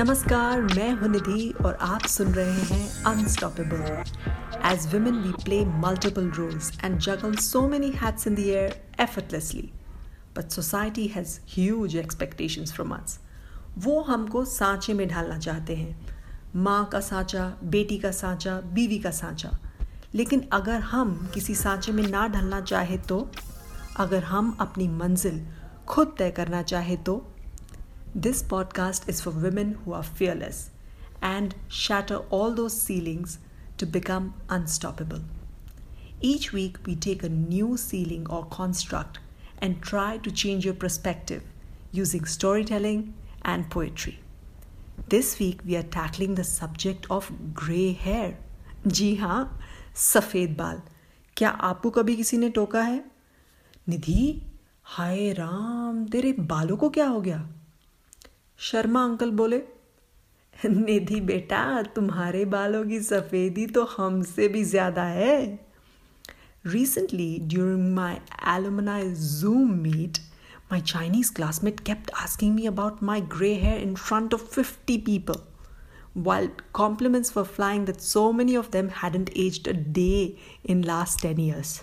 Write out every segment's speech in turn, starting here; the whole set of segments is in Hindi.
नमस्कार, मैं हूँ निधि और आप सुन रहे हैं unstoppable as women we play multiple roles and juggle so many hats in the air effortlessly but society has huge expectations from us वो हमको सांचे में ढालना चाहते हैं। माँ का सांचा, बेटी का सांचा, बीवी का सांचा। लेकिन अगर हम किसी सांचे में ना ढलना चाहे तो अगर हम अपनी मंजिल खुद तय करना चाहे तो This podcast is for women who are fearless and shatter all those ceilings to become unstoppable. Each week, we take a new ceiling or construct and try to change your perspective using storytelling and poetry. This week, we are tackling the subject of grey hair. जी हाँ सफ़ेद बाल क्या आपको कभी किसी ने टोका है निधि हाय राम तेरे बालों को क्या हो गया शर्मा अंकल बोले, निधि बेटा, तुम्हारे बालों की सफेदी तो हमसे भी ज़्यादा है। Recently during my alumni Zoom meet my Chinese classmate kept asking me about my grey hair in front of fifty people wild compliments for flying that so many of them hadn't aged a day in last ten years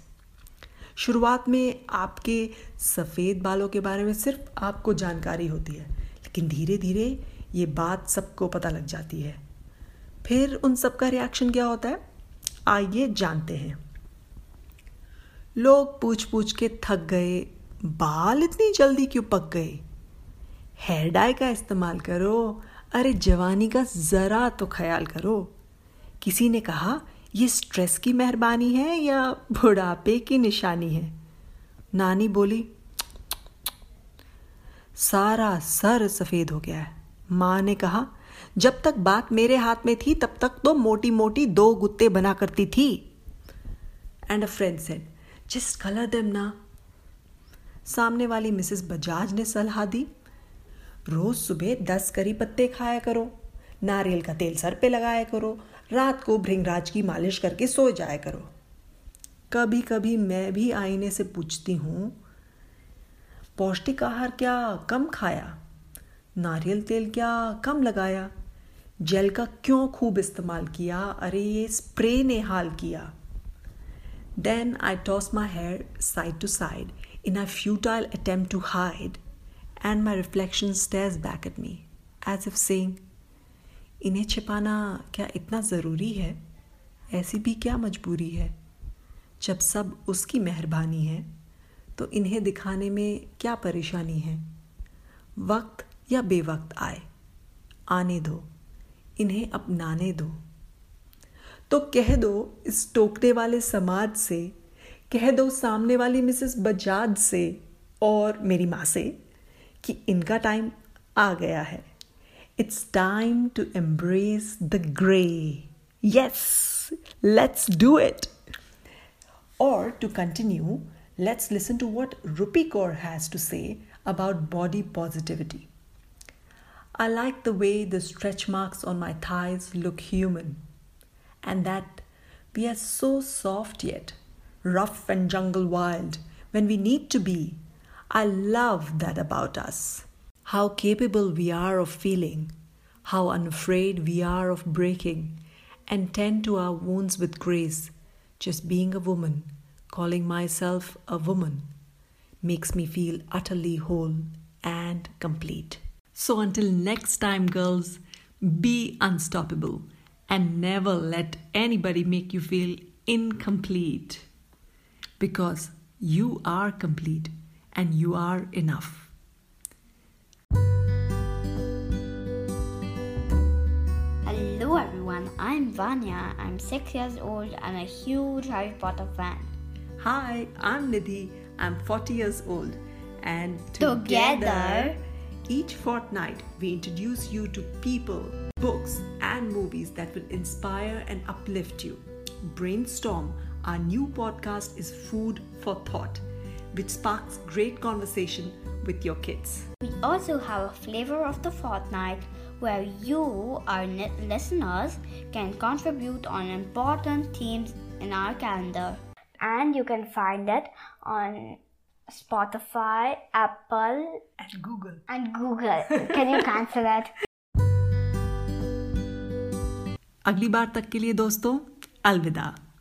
शुरुआत में आपके सफ़ेद बालों के बारे में सिर्फ़ आपको जानकारी होती है। लेकिन धीरे धीरे ये बात सबको पता लग जाती है। फिर उन सबका रिएक्शन क्या होता है? आइए जानते हैं। लोग पूछ पूछ के थक गए। बाल इतनी जल्दी क्यों पक गए? हेयर डाई का इस्तेमाल करो। अरे जवानी का ज़रा तो ख्याल करो। किसी ने कहा, ये स्ट्रेस की मेहरबानी है या बुढ़ापे की निशानी है? नानी बोली सारा सर सफ़ेद हो गया है। माँ ने कहा, जब तक बात मेरे हाथ में थी, तब तक तो मोटी मोटी दो गुत्ते बना करती थी। And a friend said just colour them ना? सामने वाली मिसेस बजाज ने सलाह दी, रोज सुबह दस करी पत्ते खाया करो, नारियल का तेल सर पे लगाया करो, रात को भृंगराज की मालिश करके सो जाया करो। कभी कभी मैं भी आईने से पूछती हूँ पौष्टिक आहार क्या कम खाया? नारियल तेल क्या कम लगाया? जेल का क्यों खूब इस्तेमाल किया? अरे, ये स्प्रे ने हाल किया। Then I toss my hair side to side in I futile attempt to hide and my reflection stares back at me as if saying इन्हें छिपाना क्या इतना ज़रूरी है? ऐसी भी क्या मजबूरी है? जब सब उसकी मेहरबानी है तो इन्हें दिखाने में क्या परेशानी है? वक्त या बेवक्त आए? आने दो। इन्हें अपनाने दो। तो कह दो इस टोकने वाले समाज से, कह दो सामने वाली मिसेस बजाज से और मेरी माँ से कि इनका टाइम आ गया है। It's time to embrace the grey yes let's do it और to continue let's listen to what Rupi Kaur has to say about body positivity. I like the way the stretch marks on my thighs look human, and that we are so soft yet, rough and jungle wild when we need to be. I love that about us. How capable we are of feeling, how unafraid we are of breaking, and tend to our wounds with grace, just being a woman calling myself a woman makes me feel utterly whole and complete. So, until next time, girls, be unstoppable and never let anybody make you feel incomplete because you are complete and you are enough. Hello everyone, I'm Vanya. I'm six years old and a huge Harry Potter fan. Hi, I'm Nidhi. I'm 40 years old. And together, together, each fortnight, we introduce you to people, books, and movies that will inspire and uplift you. Brainstorm, our new podcast, is food for thought, which sparks great conversation with your kids. We also have a flavor of the fortnight where you, our listeners, can contribute on important themes in our calendar and you can find it on Spotify, Apple, and Google. And Google. Can you cancel that? अगली बार तक के लिए दोस्तों अलविदा